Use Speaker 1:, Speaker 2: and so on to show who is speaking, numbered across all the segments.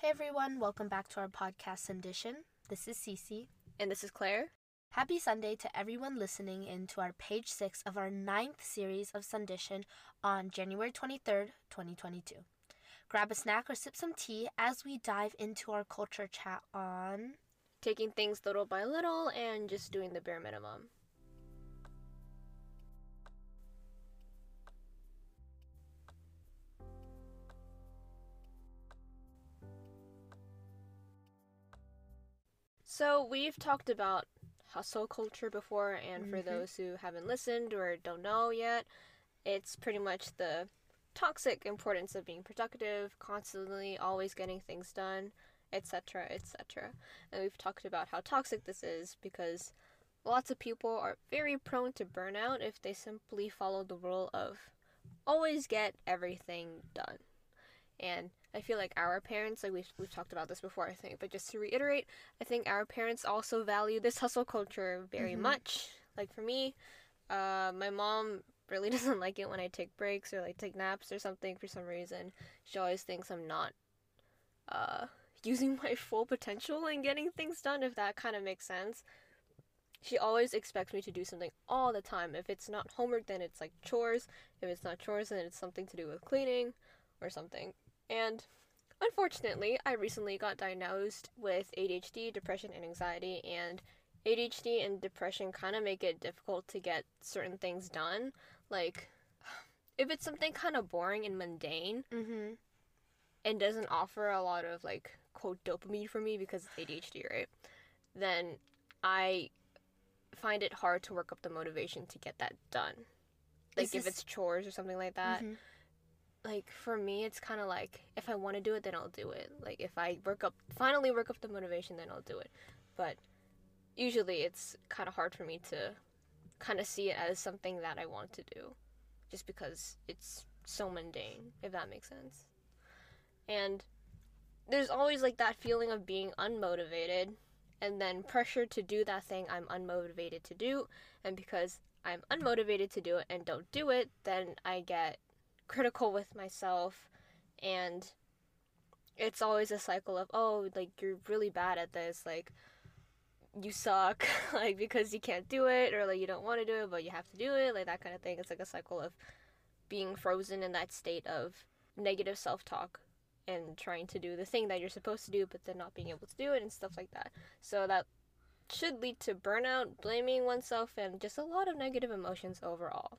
Speaker 1: Hey everyone, welcome back to our podcast edition. This is Cece.
Speaker 2: And this is Claire.
Speaker 1: Happy Sunday to everyone listening in to our page six of our ninth series of Sundition on January 23rd, 2022. Grab a snack or sip some tea as we dive into our culture chat on
Speaker 2: Taking things little by little and just doing the bare minimum. So, we've talked about hustle culture before, and for mm-hmm. those who haven't listened or don't know yet, it's pretty much the toxic importance of being productive, constantly always getting things done, etc., etc. And we've talked about how toxic this is because lots of people are very prone to burnout if they simply follow the rule of always get everything done. And I feel like our parents, like we've, we've talked about this before, I think, but just to reiterate, I think our parents also value this hustle culture very much. Like for me, uh, my mom really doesn't like it when I take breaks or like take naps or something for some reason. She always thinks I'm not uh, using my full potential and getting things done, if that kind of makes sense. She always expects me to do something all the time. If it's not homework, then it's like chores. If it's not chores, then it's something to do with cleaning or something. And unfortunately, I recently got diagnosed with ADHD, depression, and anxiety, and ADHD and depression kind of make it difficult to get certain things done. Like, if it's something kind of boring and mundane
Speaker 1: Mm-hmm.
Speaker 2: and doesn't offer a lot of, like, quote, dopamine for me because it's ADHD, right? Then I find it hard to work up the motivation to get that done. Like,
Speaker 1: Is
Speaker 2: if
Speaker 1: this-
Speaker 2: it's chores or something like that
Speaker 1: Mhm.
Speaker 2: Like for me it's kind of like if i want to do it then i'll do it. Like if i work up finally work up the motivation then i'll do it. But usually it's kind of hard for me to kind of see it as something that i want to do just because it's so mundane if that makes sense. And there's always like that feeling of being unmotivated and then pressure to do that thing i'm unmotivated to do. And because i'm unmotivated to do it and don't do it then i get critical with myself and it's always a cycle of oh like you're really bad at this like you suck like because you can't do it or like you don't want to do it but you have to do it like that kind of thing. It's like a cycle of being frozen in that state of negative self-talk and trying to do the thing that you're supposed to do but then not being able to do it and stuff like that. So that should lead to burnout blaming oneself and just a lot of negative emotions overall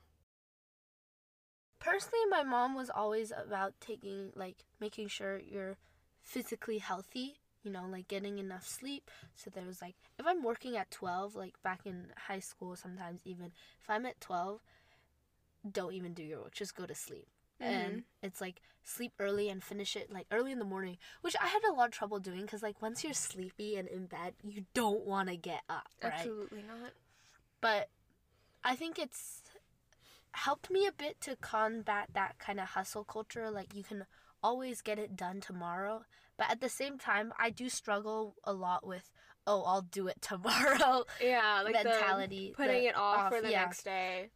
Speaker 1: Personally, my mom was always about taking, like, making sure you're physically healthy, you know, like getting enough sleep. So there was like, if I'm working at 12, like back in high school, sometimes even, if I'm at 12, don't even do your work, just go to sleep. Mm-hmm. And it's like sleep early and finish it like early in the morning, which I had a lot of trouble doing because like once you're sleepy and in bed, you don't want to get up, right?
Speaker 2: absolutely not
Speaker 1: but I think it's helped me a bit to combat that kind of hustle culture. Like you can always get it done tomorrow, but at the same time, I do struggle a lot with oh, I'll do it tomorrow.
Speaker 2: Yeah, like the
Speaker 1: mentality,
Speaker 2: putting
Speaker 1: the
Speaker 2: it off,
Speaker 1: off,
Speaker 2: for the
Speaker 1: yeah.
Speaker 2: next day,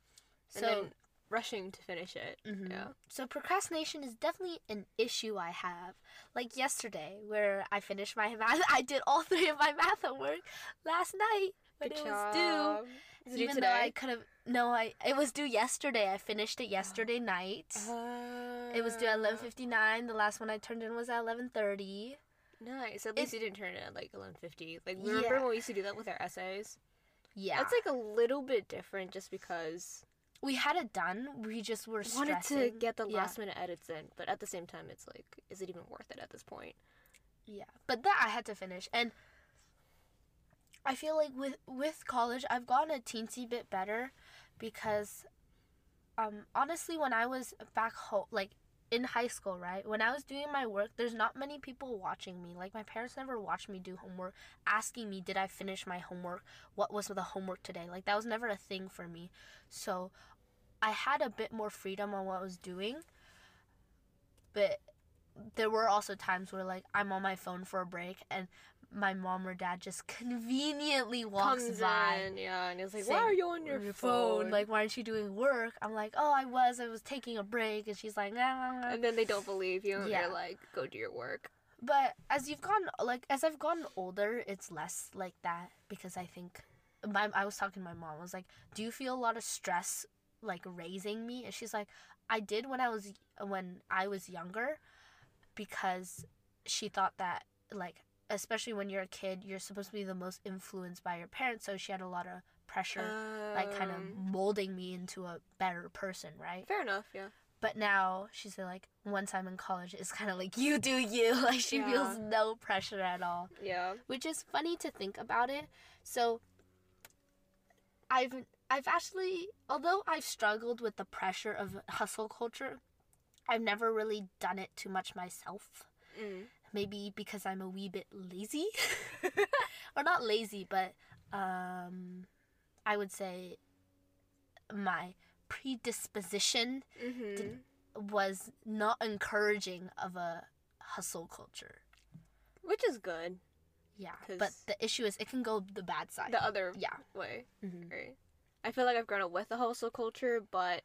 Speaker 1: So-
Speaker 2: and then rushing to finish it. Mm-hmm. Yeah,
Speaker 1: So procrastination is definitely an issue I have. Like yesterday, where I finished my math, I did all three of my math homework last night when
Speaker 2: Good
Speaker 1: it
Speaker 2: job.
Speaker 1: was due.
Speaker 2: Is it due
Speaker 1: Even though I could have no, I it was due yesterday. I finished it oh. yesterday night. It was due at oh. eleven fifty nine. The last one I turned in was at eleven thirty.
Speaker 2: Nice. At least you didn't turn it at like eleven fifty. Like
Speaker 1: Yeah.
Speaker 2: remember when we used to do that with our essays?
Speaker 1: Yeah,
Speaker 2: That's like a little bit different, just because
Speaker 1: we had it done. We just were
Speaker 2: wanted to get the
Speaker 1: Yeah.
Speaker 2: last minute edits in, but at the same time, it's like, is it even worth it at this point?
Speaker 1: Yeah, but that I had to finish, and I feel like with with college, I've gotten a teensy bit better because, um, honestly, when I was back home, like in high school, right, when I was doing my work, there's not many people watching me. Like my parents never watched me do homework, asking me, did I finish my homework? What was the homework today? Like that was never a thing for me. So, I had a bit more freedom on what I was doing, but there were also times where like I'm on my phone for a break and my mom or dad just conveniently walks
Speaker 2: Comes
Speaker 1: by.
Speaker 2: in, yeah, and it's like,
Speaker 1: saying,
Speaker 2: why are you on your, phone?
Speaker 1: Like, why aren't you doing work? I'm like, oh, I was. I was taking a break. And she's like, nah, nah, nah.
Speaker 2: and then they don't believe you. and
Speaker 1: Yeah.
Speaker 2: You're like, go do your work.
Speaker 1: But as you've gone, like as I've gotten older, it's less like that because I think my I was talking to my mom. I was like, "Do you feel a lot of stress like raising me?" And she's like, "I did when I was when I was younger, because she thought that like especially when you're a kid, you're supposed to be the most influenced by your parents. So she had a lot of pressure, like kind of
Speaker 2: Um,
Speaker 1: molding me into a better person, right?
Speaker 2: Fair enough, yeah.
Speaker 1: But now she's like, once I'm in college, it's kind of like you do you. Like she
Speaker 2: Yeah.
Speaker 1: feels no pressure at all,
Speaker 2: Yeah.
Speaker 1: which is funny to think about it. So I've I've actually, although I've struggled with the pressure of hustle culture, I've never really done it too much myself.
Speaker 2: Mm.
Speaker 1: Maybe because I'm a wee bit lazy, or not lazy, but um, I would say my predisposition
Speaker 2: Mm-hmm.
Speaker 1: was not encouraging of a hustle culture.
Speaker 2: Which is good.
Speaker 1: Yeah, but the issue is it can go the bad side.
Speaker 2: The other
Speaker 1: yeah.
Speaker 2: way.
Speaker 1: Mhm.
Speaker 2: Right. I feel like I've grown up with the hustle culture, but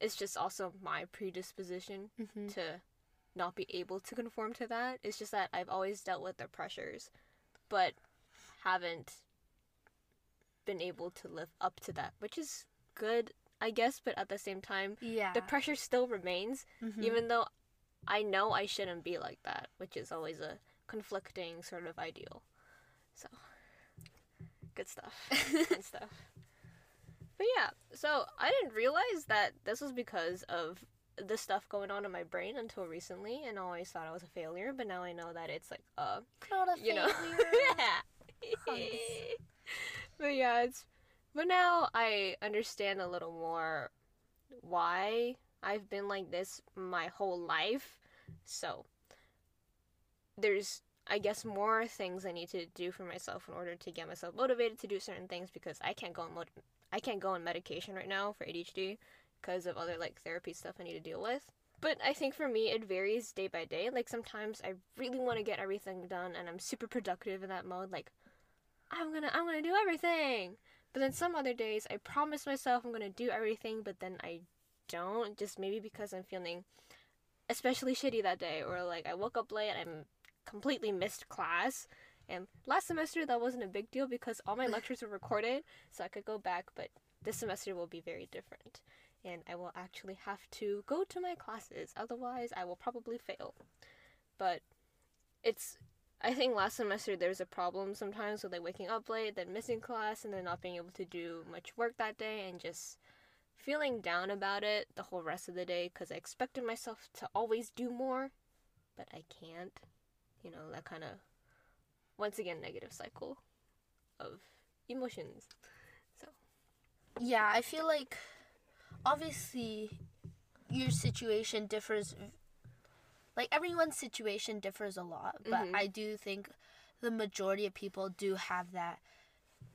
Speaker 2: it's just also my predisposition
Speaker 1: hmm
Speaker 2: to not be able to conform to that. It's just that I've always dealt with the pressures, but haven't been able to live up to that, which is good, I guess, but at the same time,
Speaker 1: Yeah.
Speaker 2: the pressure still remains,
Speaker 1: Mhm.
Speaker 2: even though I know I shouldn't be like that, which is always a conflicting sort of ideal. So, good stuff. good stuff. But yeah, so I didn't realize that this was because of the stuff going on in my brain until recently, and always thought I was a failure. But now I know that it's like, uh,
Speaker 1: not a
Speaker 2: you know, yeah. But yeah, it's. But now I understand a little more why I've been like this my whole life. So there's I guess more things I need to do for myself in order to get myself motivated to do certain things because I can't go on mod- I can't go on medication right now for ADHD because of other like therapy stuff I need to deal with. But I think for me it varies day by day. Like sometimes I really want to get everything done and I'm super productive in that mode like I'm to I'm to do everything. But then some other days I promise myself I'm to do everything but then I don't just maybe because I'm feeling especially shitty that day or like I woke up late and I'm completely missed class. And last semester that wasn't a big deal because all my lectures were recorded, so I could go back. But this semester will be very different, and I will actually have to go to my classes. Otherwise, I will probably fail. But it's I think last semester there was a problem sometimes with like waking up late, then missing class, and then not being able to do much work that day, and just feeling down about it the whole rest of the day because I expected myself to always do more, but I can't. You know, that kind of, once again, negative cycle of emotions. So.
Speaker 1: Yeah, I feel like obviously your situation differs like everyone's situation differs a lot, but
Speaker 2: Mhm.
Speaker 1: I do think the majority of people do have that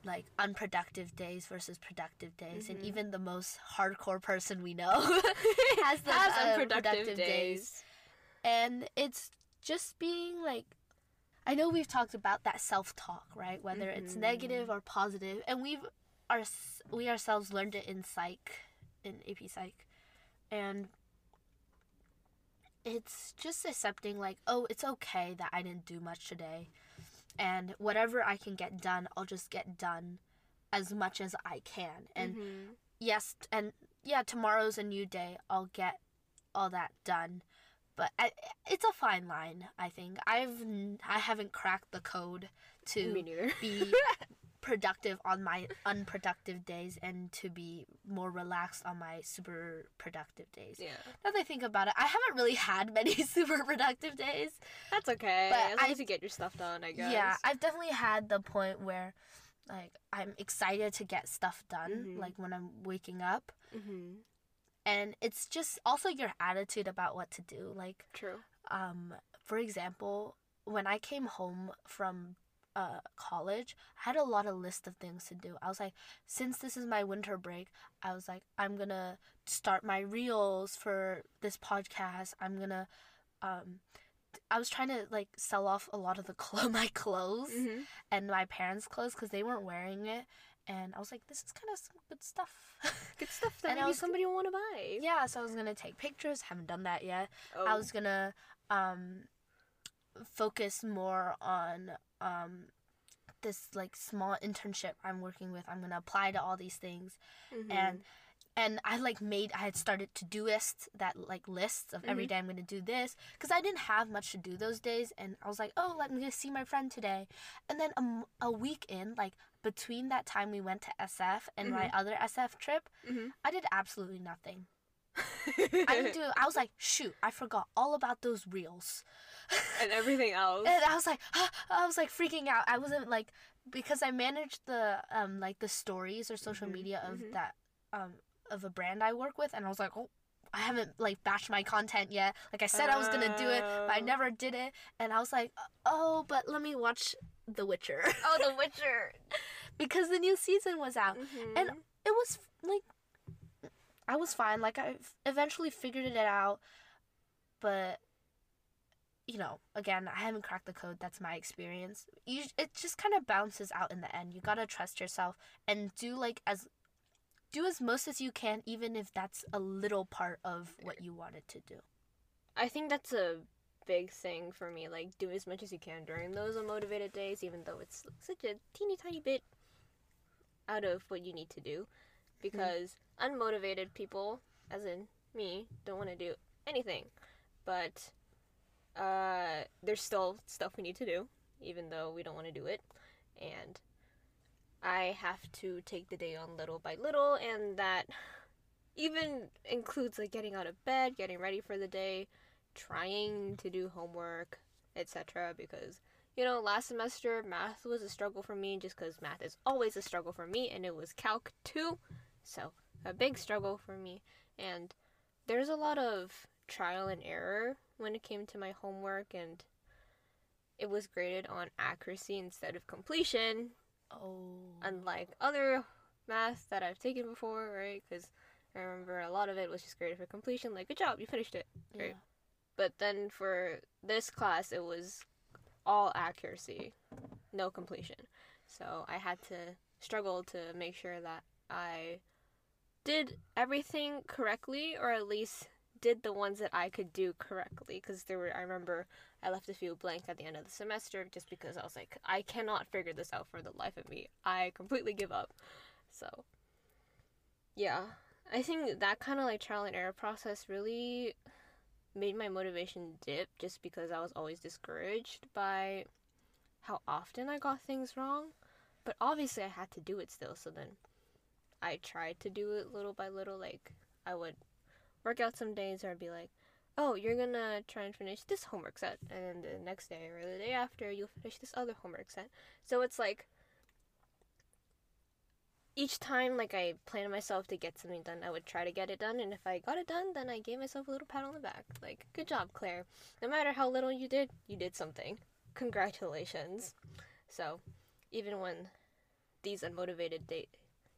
Speaker 1: like unproductive days versus productive days and
Speaker 2: Mhm.
Speaker 1: even the most hardcore person we know has the
Speaker 2: Has
Speaker 1: uh,
Speaker 2: unproductive
Speaker 1: days.
Speaker 2: days.
Speaker 1: and it's just being like i know we've talked about that self-talk right whether it's
Speaker 2: Mhm.
Speaker 1: negative or positive and we've our, we ourselves learned it in psych in ap psych. And it's just accepting like oh it's okay that i didn't do much today. And whatever i can get done i'll just get done as much as i can. And
Speaker 2: Mhm.
Speaker 1: yes and yeah tomorrow's a new day. I'll get all that done. But I, it's a fine line i think. I've i haven't cracked the code to be productive on my unproductive days and to be more relaxed on my super productive days
Speaker 2: yeah,
Speaker 1: now that i think about it i haven't really had many super productive days
Speaker 2: that's okay.
Speaker 1: But
Speaker 2: as long
Speaker 1: I-
Speaker 2: as you get your stuff done, I guess.
Speaker 1: yeah, I've definitely had the point where like I'm excited to get stuff done,
Speaker 2: Mhm.
Speaker 1: like when I'm waking up.
Speaker 2: hmm
Speaker 1: And it's just also your attitude about what to do. Like,
Speaker 2: True.
Speaker 1: um, for example, when I came home from uh, college, I had a lot of list of things to do. I was like, since this is my winter break, I was like, I'm gonna start my reels for this podcast. I'm gonna, um, I was trying to like sell off a lot of the clo- my clothes
Speaker 2: hmm
Speaker 1: and my parents' clothes because they weren't wearing it, and I was like, this is kind of some good stuff.
Speaker 2: Good stuff that
Speaker 1: And
Speaker 2: maybe
Speaker 1: was-
Speaker 2: somebody will want to buy.
Speaker 1: yeah, so I was gonna take pictures. Haven't done that yet.
Speaker 2: Oh.
Speaker 1: I was gonna um focus more on um this like small internship I'm working with. I'm gonna apply to all these things,
Speaker 2: Mhm.
Speaker 1: and and I like made I had started to do lists that like lists of every
Speaker 2: Mhm.
Speaker 1: day I'm gonna do this because I didn't have much to do those days, and I was like, oh, let me see my friend today, and then a, a week in, like between that time we went to SF and my other SF trip,
Speaker 2: Mhm.
Speaker 1: I did absolutely nothing. I didn't do. I was like, shoot, I forgot all about those reels.
Speaker 2: and everything else.
Speaker 1: and I was like, I was like freaking out. I wasn't like because I managed the um like the stories or social
Speaker 2: Mhm,
Speaker 1: media of
Speaker 2: mhm.
Speaker 1: that um of a brand I work with, and I was like, oh. I haven't like batched my content yet. Like I said I was gonna do it, but I never did it. And I was like, oh, but let me watch The Witcher
Speaker 2: oh, The Witcher.
Speaker 1: because the new season was out. And
Speaker 2: Mhm.
Speaker 1: it was like I was fine. Like I eventually figured it out, but you know, again, I haven't cracked the code. That's my experience. You, it just kind of bounces out in the end. You gotta trust yourself and do like as do as most as you can, even if that's a little part of what you wanted to do.
Speaker 2: I think that's a big thing for me. Like, do as much as you can during those unmotivated days, even though it's such a teeny tiny bit out of what you need to do. Because unmotivated people, as in me, don't want to do anything. But uh, there's still stuff we need to do, even though we don't want to do it. And I have to take the day on little by little, and that even includes like getting out of bed, getting ready for the day, trying to do homework, etc. Because you know, last semester math was a struggle for me just because math is always a struggle for me, and it was calc too, so a big struggle for me. And there's a lot of trial and error when it came to my homework, and it was graded on accuracy instead of completion,
Speaker 1: Oh,
Speaker 2: unlike other math that I've taken before, right? Because I remember a lot of it was just graded for completion, like, good job, you finished it. right. But then for this class, it was all accuracy, no completion. So I had to struggle to make sure that I did everything correctly, or at least did the ones that I could do correctly. Because there were, I remember I left a few blank at the end of the semester just because I was like, I cannot figure this out for the life of me. I completely give up. So, yeah, I think that kind of like trial and error process really made my motivation dip just because I was always discouraged by how often I got things wrong. But obviously, I had to do it still, so then I tried to do it little by little. Like, I would work out some days or I'd be like, oh, you're gonna try and finish this homework set, and then the next day or the day after, you'll finish this other homework set. So it's like, each time like I planned myself to get something done, I would try to get it done, and if I got it done, then I gave myself a little pat on the back, like "Good job, Claire! No matter how little you did, you did something. Congratulations!" So, even when these unmotivated day,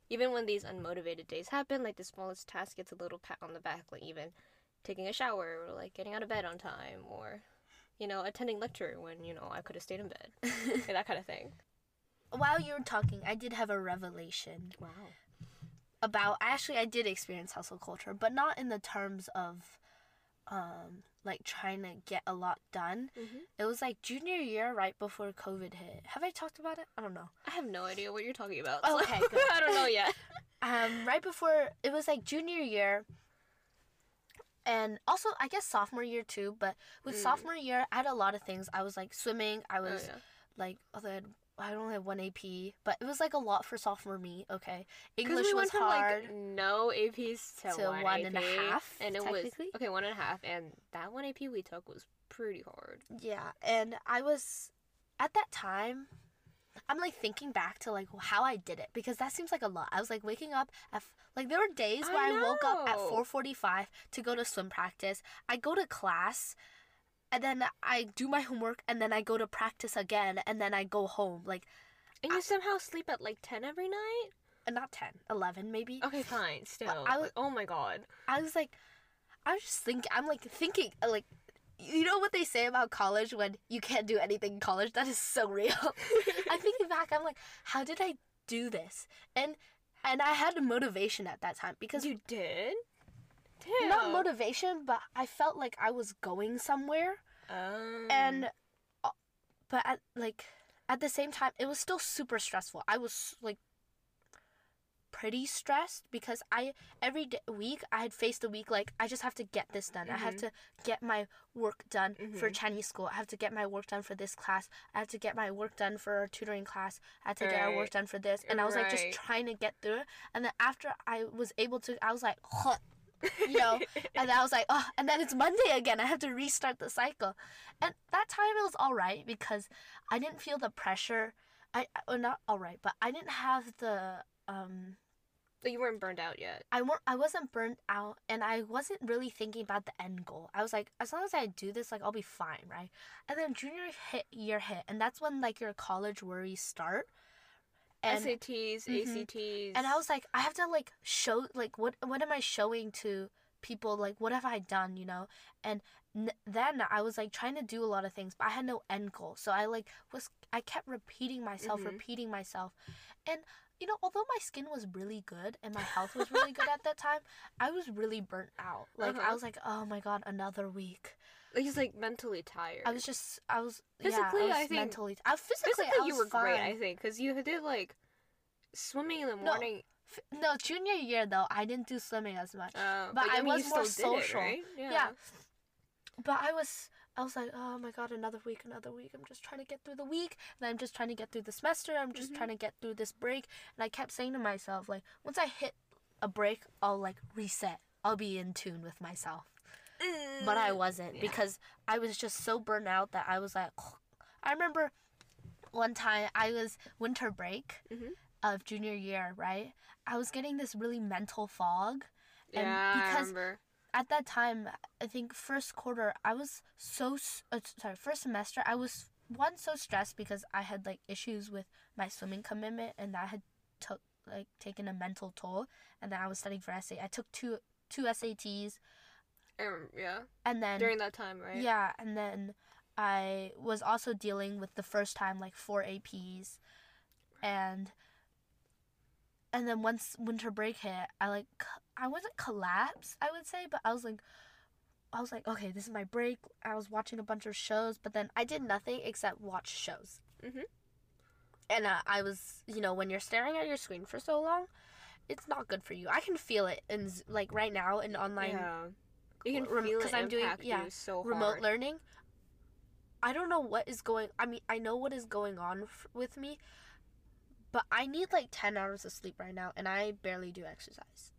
Speaker 2: even when these unmotivated days happen, like the smallest task gets a little pat on the back, like even taking a shower or like getting out of bed on time, or you know attending lecture when you know I could have stayed in bed, that kind of thing.
Speaker 1: While you were talking, I did have a revelation.
Speaker 2: Wow.
Speaker 1: about actually I did experience hustle culture, but not in the terms of um like trying to get a lot done.
Speaker 2: Mm-hmm.
Speaker 1: It was like junior year right before COVID hit. Have I talked about it? I don't know.
Speaker 2: I have no idea what you're talking about.
Speaker 1: Oh, okay.
Speaker 2: I don't know yet.
Speaker 1: Um right before it was like junior year and also I guess sophomore year too, but with
Speaker 2: Mm.
Speaker 1: sophomore year I had a lot of things. I was like swimming, I was
Speaker 2: oh, yeah.
Speaker 1: like although I I only had one AP, but it was like a lot for sophomore me. Okay, English
Speaker 2: we
Speaker 1: was
Speaker 2: went from,
Speaker 1: hard.
Speaker 2: Like, no APs to,
Speaker 1: To
Speaker 2: one,
Speaker 1: one
Speaker 2: AP,
Speaker 1: and a half,
Speaker 2: and it was okay one and a half, and that one AP we took was pretty hard.
Speaker 1: Yeah, and I was at that time. I'm like thinking back to like how I did it because that seems like a lot. I was like waking up at f- like there were days where I, woke up at 4:45 to go to swim practice. I go to class and then I do my homework and then I go to practice again and then I go home. Like
Speaker 2: And you somehow sleep at like ten every night.
Speaker 1: uh, not 10, 11 maybe.
Speaker 2: Okay, fine. Still,
Speaker 1: I was-
Speaker 2: oh my god.
Speaker 1: I was like I was just thinking I'm like thinking uh, like you know what they say about college when you can't do anything in college? That is so real. I'm thinking back, I'm like, how did I do this? And and I had a motivation at that time because
Speaker 2: you did.
Speaker 1: Not motivation, but I felt like I was going somewhere.
Speaker 2: Um,
Speaker 1: And but at like at the same time, it was still super stressful. I was like pretty stressed because I every day, week I had faced a week like I just have to get this done. I have
Speaker 2: Mhm.
Speaker 1: to get my work done for
Speaker 2: Mhm.
Speaker 1: Chinese school. I have to get my work done for this class. I have to get my work done for our tutoring class. I had to get our work done for this, and I was like just trying to get through it. And then after I was able to, I was like, you know, and I was like, oh, and then it's Monday again. I have to restart the cycle. And that time it was all right because I didn't feel the pressure. I, well, not all right, but I didn't have the, um,
Speaker 2: But you weren't burned out yet.
Speaker 1: I weren't, I wasn't burned out and I wasn't really thinking about the end goal. I was like, as long as I do this, like, I'll be fine, right? And then junior hit, year hit, and that's when, like, your college worries start. And,
Speaker 2: SATs,
Speaker 1: Mhm.
Speaker 2: ACTs.
Speaker 1: and I was like, I have to like show like what what am I showing to people? Like what have I done? You know? And n- then I was like trying to do a lot of things, but I had no end goal. So I like was I kept repeating myself,
Speaker 2: Mhm.
Speaker 1: repeating myself, and you know, although my skin was really good and my health was really good at that time, I was really burnt out. Like I
Speaker 2: Uh-huh.
Speaker 1: was like, oh my god, another week.
Speaker 2: Like just like mentally tired.
Speaker 1: I was just I was
Speaker 2: Physically,
Speaker 1: yeah, I,
Speaker 2: I
Speaker 1: was
Speaker 2: think-
Speaker 1: mentally. I physically,
Speaker 2: Physically,
Speaker 1: I
Speaker 2: you were
Speaker 1: fine.
Speaker 2: great, I think, because you did like swimming in the
Speaker 1: No,
Speaker 2: morning.
Speaker 1: F- no, junior year though, I didn't do swimming as much.
Speaker 2: Uh,
Speaker 1: but I
Speaker 2: mean,
Speaker 1: was more
Speaker 2: did it,
Speaker 1: social.
Speaker 2: right? Yeah.
Speaker 1: yeah. But I was I was like, oh my god, another week, another week. I'm just trying to get through the week, and I'm just trying to get through the semester. I'm just
Speaker 2: Mhm.
Speaker 1: trying to get through this break, and I kept saying to myself, like, once I hit a break, I'll like reset. I'll be in tune with myself. But I wasn't
Speaker 2: Yeah.
Speaker 1: because I was just so burnt out that I was like, I remember one time I was winter break
Speaker 2: Mhm.
Speaker 1: of junior year, right? I was getting this really mental fog. and
Speaker 2: yeah, I
Speaker 1: because-
Speaker 2: remember.
Speaker 1: at that time, I think first quarter, I was so uh, sorry. First semester, I was one so stressed because I had like issues with my swimming commitment, and that had took like taken a mental toll. And then I was studying for SA. I took two two SATs,
Speaker 2: Remember. Yeah.
Speaker 1: and then
Speaker 2: During that time, right?
Speaker 1: yeah, and then I was also dealing with the first time like four APs, and and then once winter break hit, I like I wasn't collapse, I would say, but I was like, I was like, okay, this is my break. I was watching a bunch of shows, but then I did nothing except watch shows.
Speaker 2: Mhm.
Speaker 1: And uh, I was, you know, when you're staring at your screen for so long, it's not good for you. I can feel it in z- like right now in online
Speaker 2: yeah. You can
Speaker 1: rem-
Speaker 2: feel
Speaker 1: 'cause
Speaker 2: it
Speaker 1: I'm doing- yeah,
Speaker 2: so
Speaker 1: remote
Speaker 2: hard.
Speaker 1: learning. I don't know what is going. I mean, I know what is going on f- with me, but I need like ten hours of sleep right now, and I barely do exercise.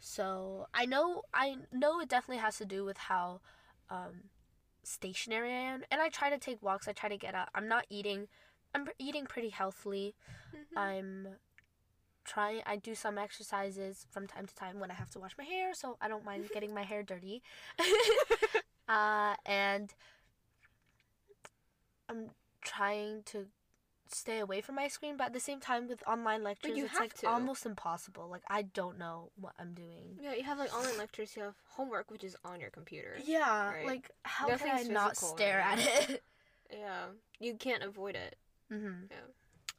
Speaker 1: So I know I know it definitely has to do with how um, stationary I am, and I try to take walks. I try to get out. I'm not eating. I'm eating pretty healthily.
Speaker 2: Mhm.
Speaker 1: I'm trying I do some exercises from time to time when I have to wash my hair, so I don't mind getting my hair dirty. uh and I'm trying to stay away from my screen, but at the same time with online lectures it's like
Speaker 2: to.
Speaker 1: almost impossible. Like I don't know what I'm doing.
Speaker 2: Yeah, you have like online lectures. You have homework, which is on your computer.
Speaker 1: Yeah,
Speaker 2: Right.
Speaker 1: like how can I not stare at it?
Speaker 2: Yeah, you can't avoid it.
Speaker 1: mhm.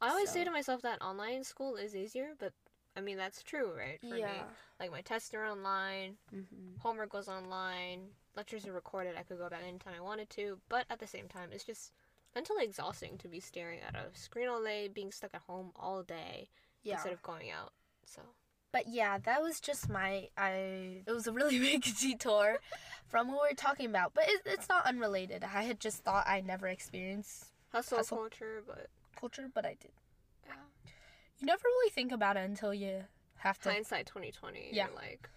Speaker 2: I always say to myself that online school is easier, but I mean that's true, right? For
Speaker 1: Yeah.
Speaker 2: me, like my tests are online,
Speaker 1: Mhm.
Speaker 2: homework was online, lectures are recorded. I could go back anytime I wanted to, but at the same time, it's just mentally exhausting to be staring at a screen all day, being stuck at home all day
Speaker 1: Yeah.
Speaker 2: instead of going out. So
Speaker 1: But yeah, that was just my I. It was a really big detour from what we were talking about, but it, it's not unrelated. I had just thought I never experienced
Speaker 2: hustle,
Speaker 1: Hustle.
Speaker 2: culture, but
Speaker 1: culture, but I did.
Speaker 2: yeah.
Speaker 1: You never really think about it until you have to.
Speaker 2: hindsight 2020.
Speaker 1: Yeah.
Speaker 2: Like,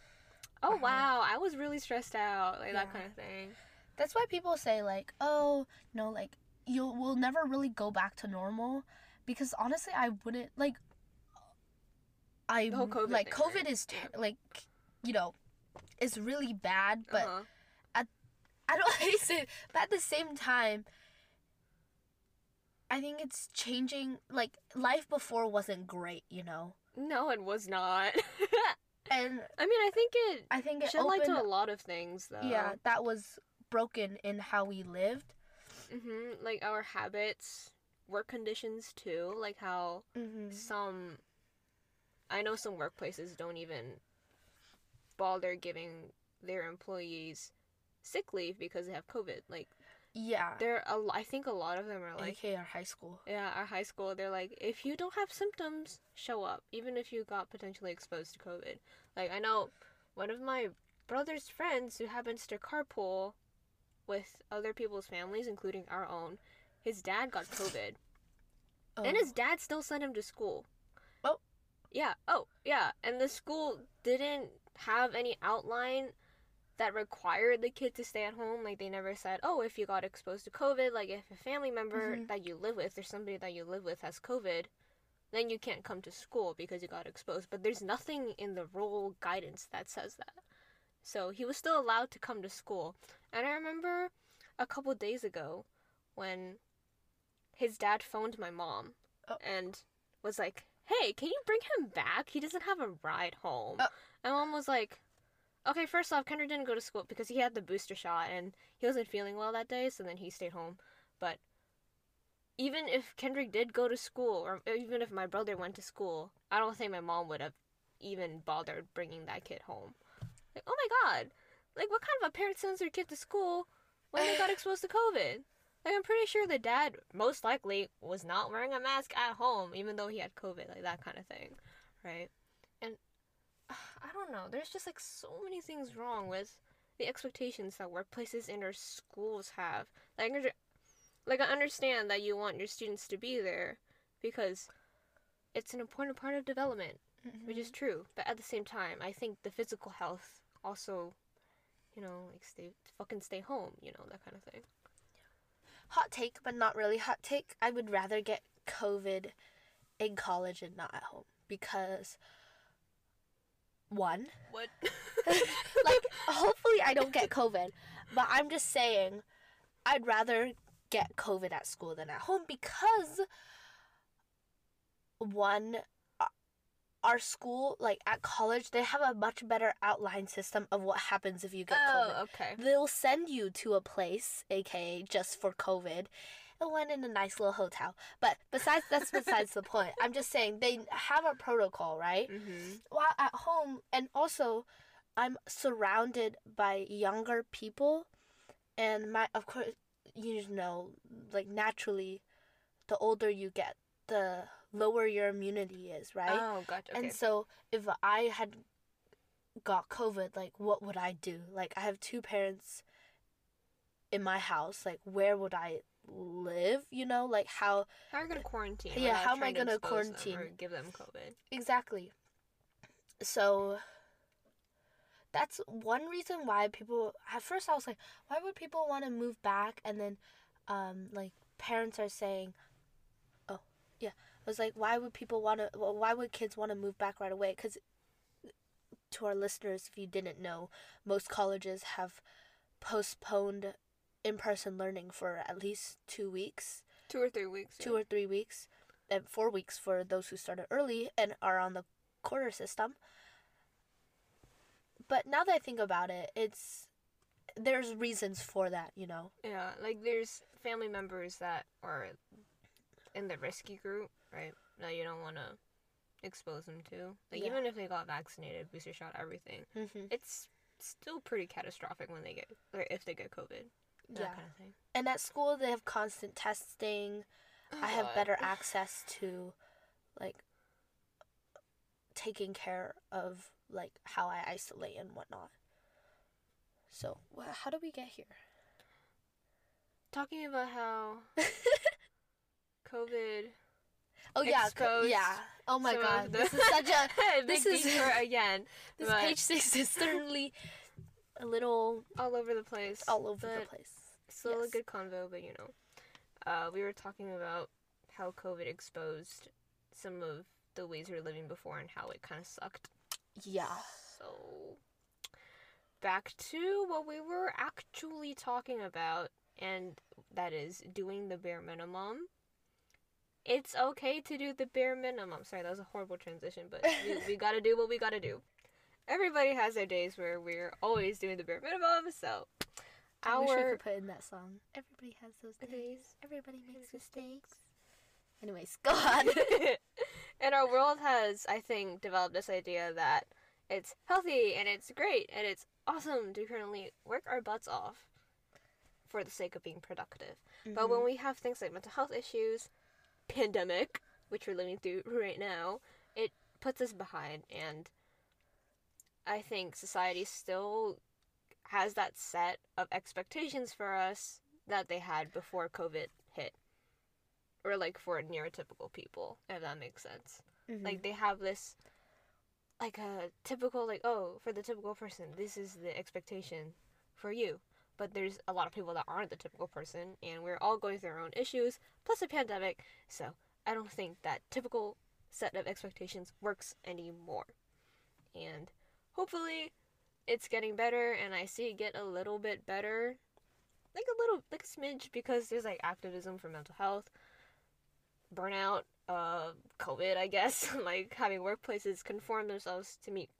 Speaker 2: oh
Speaker 1: Uh-huh.
Speaker 2: wow, I was really stressed out, like that kind of thing.
Speaker 1: That's why people say like, oh, you know, like you will never really go back to normal, because honestly, I wouldn't like. I
Speaker 2: COVID
Speaker 1: like
Speaker 2: thing,
Speaker 1: COVID
Speaker 2: right?
Speaker 1: is ter- like, you know, it's really bad, but
Speaker 2: uh-huh.
Speaker 1: I don't hate it, but at the same time, I think it's changing. Like life before wasn't great, you know,
Speaker 2: no, it was not.
Speaker 1: and
Speaker 2: I mean, I think it
Speaker 1: I think it
Speaker 2: shed light to
Speaker 1: opened.
Speaker 2: a lot of things, though.
Speaker 1: yeah, that was broken in how we lived.
Speaker 2: hmm Like our habits, work conditions too. Like how
Speaker 1: Mm-hmm.
Speaker 2: some, I know some workplaces don't even bother giving their employees sick leave because they have COVID. Like
Speaker 1: Yeah.
Speaker 2: There, a I think a lot of them are like,
Speaker 1: AK our high school.
Speaker 2: yeah, our high school. They're like, if you don't have symptoms, show up, even if you got potentially exposed to COVID. Like I know one of my brother's friends who happens to carpool with other people's families, including our own. His dad got COVID,
Speaker 1: Oh.
Speaker 2: and his oh. dad still sent him to school.
Speaker 1: Oh.
Speaker 2: Yeah. Oh, yeah. And the school didn't have any outline that required the kid to stay at home. Like they never said, "Oh, if you got exposed to COVID, like if a family member
Speaker 1: Mhm.
Speaker 2: that you live with or somebody that you live with has COVID, then you can't come to school because you got exposed." But there's nothing in the rule guidance that says that. So he was still allowed to come to school. And I remember a couple days ago when his dad phoned my mom
Speaker 1: Oh.
Speaker 2: and was like, "Hey, can you bring him back? He doesn't have a ride home."
Speaker 1: Oh.
Speaker 2: And mom was like, "Okay, first off, Kendrick didn't go to school because he had the booster shot and he wasn't feeling well that day, so then he stayed home. But even if Kendrick did go to school, or even if my brother went to school, I don't think my mom would have even bothered bringing that kid home. Like, oh my god, like what kind of a parent sends their kid to school when they got exposed to COVID? Like, I'm pretty sure the dad most likely was not wearing a mask at home, even though he had COVID, like that kind of thing, right? I don't know. There's just like so many things wrong with the expectations that workplaces and our schools have. Like, like I understand that you want your students to be there because it's an important part of development, which is mm-hmm. true. But at the same time, I think the physical health also, you know, like stay fucking stay home, you know, that kind of thing.
Speaker 1: hot take, but not really hot take. I would rather get COVID in college and not at home because one,
Speaker 2: What?
Speaker 1: like hopefully I don't get COVID, but I'm just saying I'd rather get COVID at school than at home because one uh, our school like at college they have a much better outline system of what happens if you get COVID.
Speaker 2: oh, okay.
Speaker 1: They'll send you to a place, aka just for COVID, and went in a nice little hotel. But besides, that's besides the point. I'm just saying they have a protocol, right?
Speaker 2: Mm-hmm.
Speaker 1: While at home, and also, I'm surrounded by younger people, and my of course, you know, like naturally, the older you get, the lower your immunity is, right?
Speaker 2: Oh, gotcha. Okay.
Speaker 1: And so if I had got COVID, like what would I do? Like I have two parents in my house. Like where would I live? You know, like how
Speaker 2: how are you gonna quarantine?
Speaker 1: Yeah, how am I gonna
Speaker 2: expose them
Speaker 1: quarantine?
Speaker 2: or give them COVID?
Speaker 1: exactly. So that's one reason why people at first I was like, why would people want to move back? And then um like parents are saying, oh yeah, I was like, why would people want to? Well, why would kids want to move back right away? Because to our listeners, if you didn't know, most colleges have postponed in-person learning for at least two weeks,
Speaker 2: Two or three weeks.
Speaker 1: two or three weeks, and four weeks for those who started early and are on the quarter system. But now that I think about it, it's there's reasons for that, you know.
Speaker 2: Yeah, like there's family members that are in the risky group, right? That you don't want to expose them to. Like
Speaker 1: Yeah.
Speaker 2: even if they got vaccinated, booster shot, everything,
Speaker 1: Mm-hmm.
Speaker 2: it's still pretty catastrophic when they get or if they get COVID. That
Speaker 1: Yeah.
Speaker 2: kind of thing.
Speaker 1: And at school, they have constant testing. I have better access to, like, taking care of like how I isolate and whatnot. So, how do we get here?
Speaker 2: Talking about how COVID.
Speaker 1: Oh yeah, co- yeah. Oh my god, this is such a this is-
Speaker 2: again.
Speaker 1: this page six is certainly a little
Speaker 2: all over the place.
Speaker 1: all over the place.
Speaker 2: Still
Speaker 1: Yes.
Speaker 2: a good convo, but you know, uh, we were talking about how COVID exposed some of the ways we were living before and how it kind of sucked.
Speaker 1: Yeah.
Speaker 2: So, back to what we were actually talking about, and that is doing the bare minimum. It's okay to do the bare minimum. Sorry, that was a horrible transition, but we, we gotta do what we gotta do. Everybody has their days where we're always doing the bare minimum, so
Speaker 1: I wish we
Speaker 2: our
Speaker 1: could put in that song. Everybody has those days.
Speaker 2: days.
Speaker 1: Everybody makes mistakes. Anyways, go on.
Speaker 2: and our world has, I think, developed this idea that it's healthy and it's great and it's awesome to currently work our butts off for the sake of being productive. But when mm-hmm. we have things like mental health issues, pandemic, which we're living through right now, it puts us behind. And I think society still has that set of expectations for us that they had before COVID hit. Or like for neurotypical people, if that makes sense.
Speaker 1: Mhm.
Speaker 2: Like they have this like a typical like oh for the typical person this is the expectation for you but there's a lot of people that aren't the typical person and we're all going through our own issues plus a pandemic so i don't think that typical set of expectations works anymore and hopefully it's getting better and i see it get a little bit better. Like a little like a smidge because there's like activism for mental health burnout uh covid i guess like having workplaces conform themselves to meet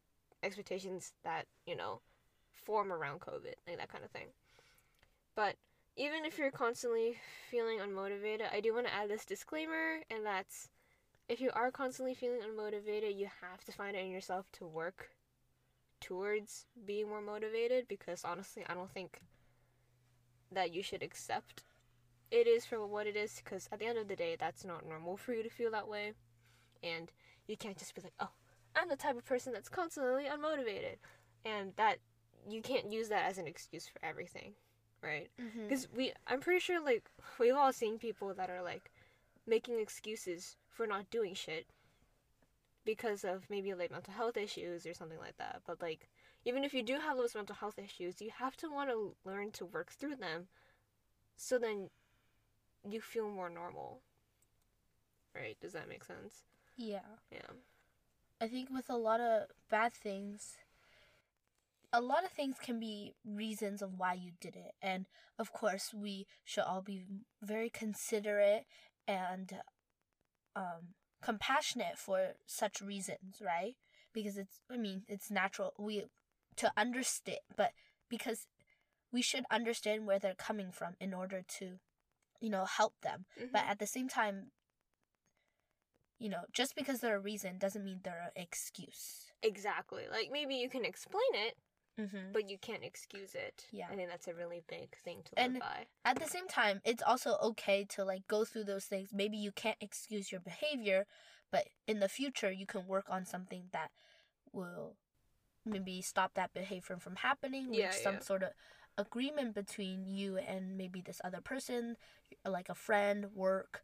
Speaker 2: expectations that you know form around covid like that kind of thing. But even if you're constantly feeling unmotivated i do want to add this disclaimer and that's if you are constantly feeling unmotivated you have to find it in yourself to work towards being more motivated because honestly i don't think that you should accept it is for what it is because at the end of the day that's not normal for you to feel that way. And you can't just be like oh i'm the type of person that's constantly unmotivated. And that you can't use that as an excuse for everything right?
Speaker 1: Mm-hmm.
Speaker 2: Because we i'm pretty sure like we've all seen people that are like making excuses for not doing shit because of maybe like mental health issues or something like that. But like even if you do have those mental health issues you have to want to learn to work through them so then you feel more normal. Right? Does that make sense?
Speaker 1: Yeah.
Speaker 2: yeah.
Speaker 1: I think with a lot of bad things, a lot of things can be reasons of why you did it. And of course, we should all be very considerate and um, compassionate for such reasons, right? Because it's, I mean, it's natural we to understand, but because we should understand where they're coming from in order to, you know, help them. But
Speaker 2: Mhm.
Speaker 1: at the same time, you know, just because they're a reason doesn't mean they're an excuse.
Speaker 2: exactly like maybe you can explain it
Speaker 1: Mm-hmm.
Speaker 2: but you can't excuse it
Speaker 1: Yeah.
Speaker 2: i think that's a really big thing to live
Speaker 1: And-
Speaker 2: by
Speaker 1: At the same time, it's also okay to like go through those things. Maybe you can't excuse your behavior, but in the future, you can work on something that will maybe stop that behavior from happening.
Speaker 2: Yeah,
Speaker 1: some
Speaker 2: yeah.
Speaker 1: sort of agreement between you and maybe this other person, like a friend, work,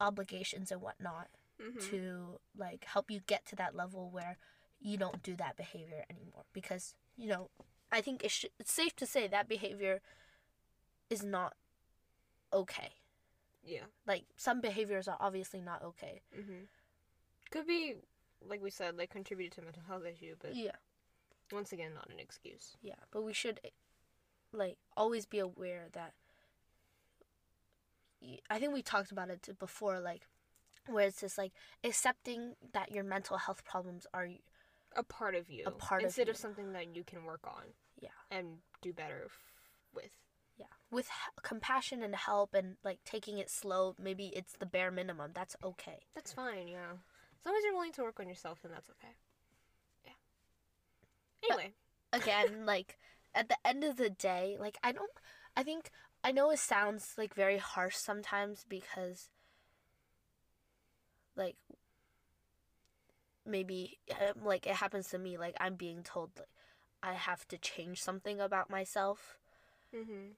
Speaker 1: obligations, and whatnot.
Speaker 2: Mhm.
Speaker 1: to like help you get to that level where you don't do that behavior anymore because you know i think it sh- it's safe to say that behavior is not okay.
Speaker 2: Yeah.
Speaker 1: Like some behaviors are obviously not okay.
Speaker 2: Hmm Could be, like we said, like contributed to mental health issue, but
Speaker 1: yeah.
Speaker 2: once again, not an excuse.
Speaker 1: yeah but we should like always be aware that I think we talked about it before like where it's just like accepting that your mental health problems are
Speaker 2: A part of you,
Speaker 1: A part
Speaker 2: instead of
Speaker 1: you.
Speaker 2: something that you can work on.
Speaker 1: Yeah.
Speaker 2: and do better f- with.
Speaker 1: Yeah, with h- compassion and help and like taking it slow, maybe it's the bare minimum. That's okay.
Speaker 2: That's fine. Yeah, as long as you're willing to work on yourself, then that's okay. Yeah. Anyway,
Speaker 1: Again, like at the end of the day, like I don't I think I know it sounds like very harsh sometimes because like maybe um, like it happens to me like I'm being told like I have to change something about myself,
Speaker 2: mm-hmm.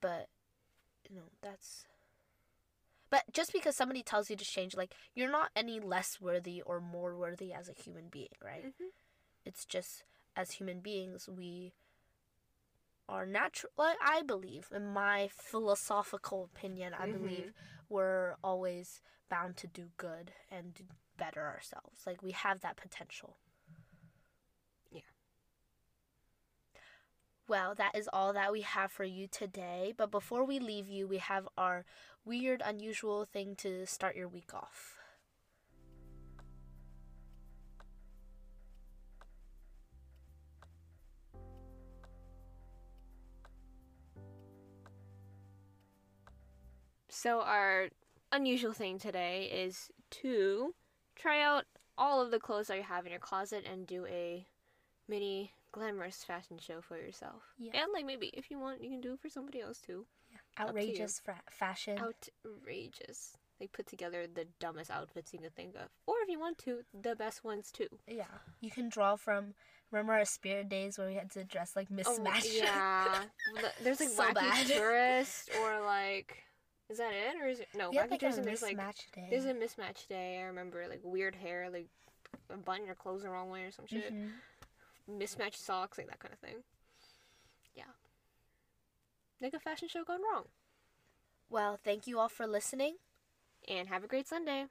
Speaker 1: but you know, that's but just because somebody tells you to change like you're not any less worthy or more worthy as a human being, right?
Speaker 2: Mm-hmm.
Speaker 1: It's just as human beings, we are natural. Like, I believe, in my philosophical opinion, I
Speaker 2: Mhm.
Speaker 1: believe we're always bound to do good and better ourselves. Like, we have that potential.
Speaker 2: Yeah.
Speaker 1: Well, that is all that we have for you today. But before we leave you, we have our weird, unusual thing to start your week off.
Speaker 2: So our unusual thing today is to try out all of the clothes that you have in your closet and do a mini glamorous fashion show for yourself.
Speaker 1: Yeah.
Speaker 2: And like maybe if you want, you can do it for somebody else too. to you.
Speaker 1: Outrageous fra- fashion.
Speaker 2: Outrageous. They put together the dumbest outfits you could think of, or if you want to, the best ones too.
Speaker 1: yeah. You can draw from. Remember our spirit days where we had to dress like mismatched?
Speaker 2: Oh, yeah. There's like
Speaker 1: So
Speaker 2: wacky
Speaker 1: bad.
Speaker 2: tourist or like. Is that it or is it no?
Speaker 1: We had like a
Speaker 2: there's like
Speaker 1: day.
Speaker 2: there's a mismatch day. I remember like weird hair, like button your clothes the wrong way or some shit.
Speaker 1: Mhm.
Speaker 2: Mismatched socks, like that kind of thing. Yeah. Like a fashion show gone wrong.
Speaker 1: Well, thank you all for listening.
Speaker 2: And have a great Sunday.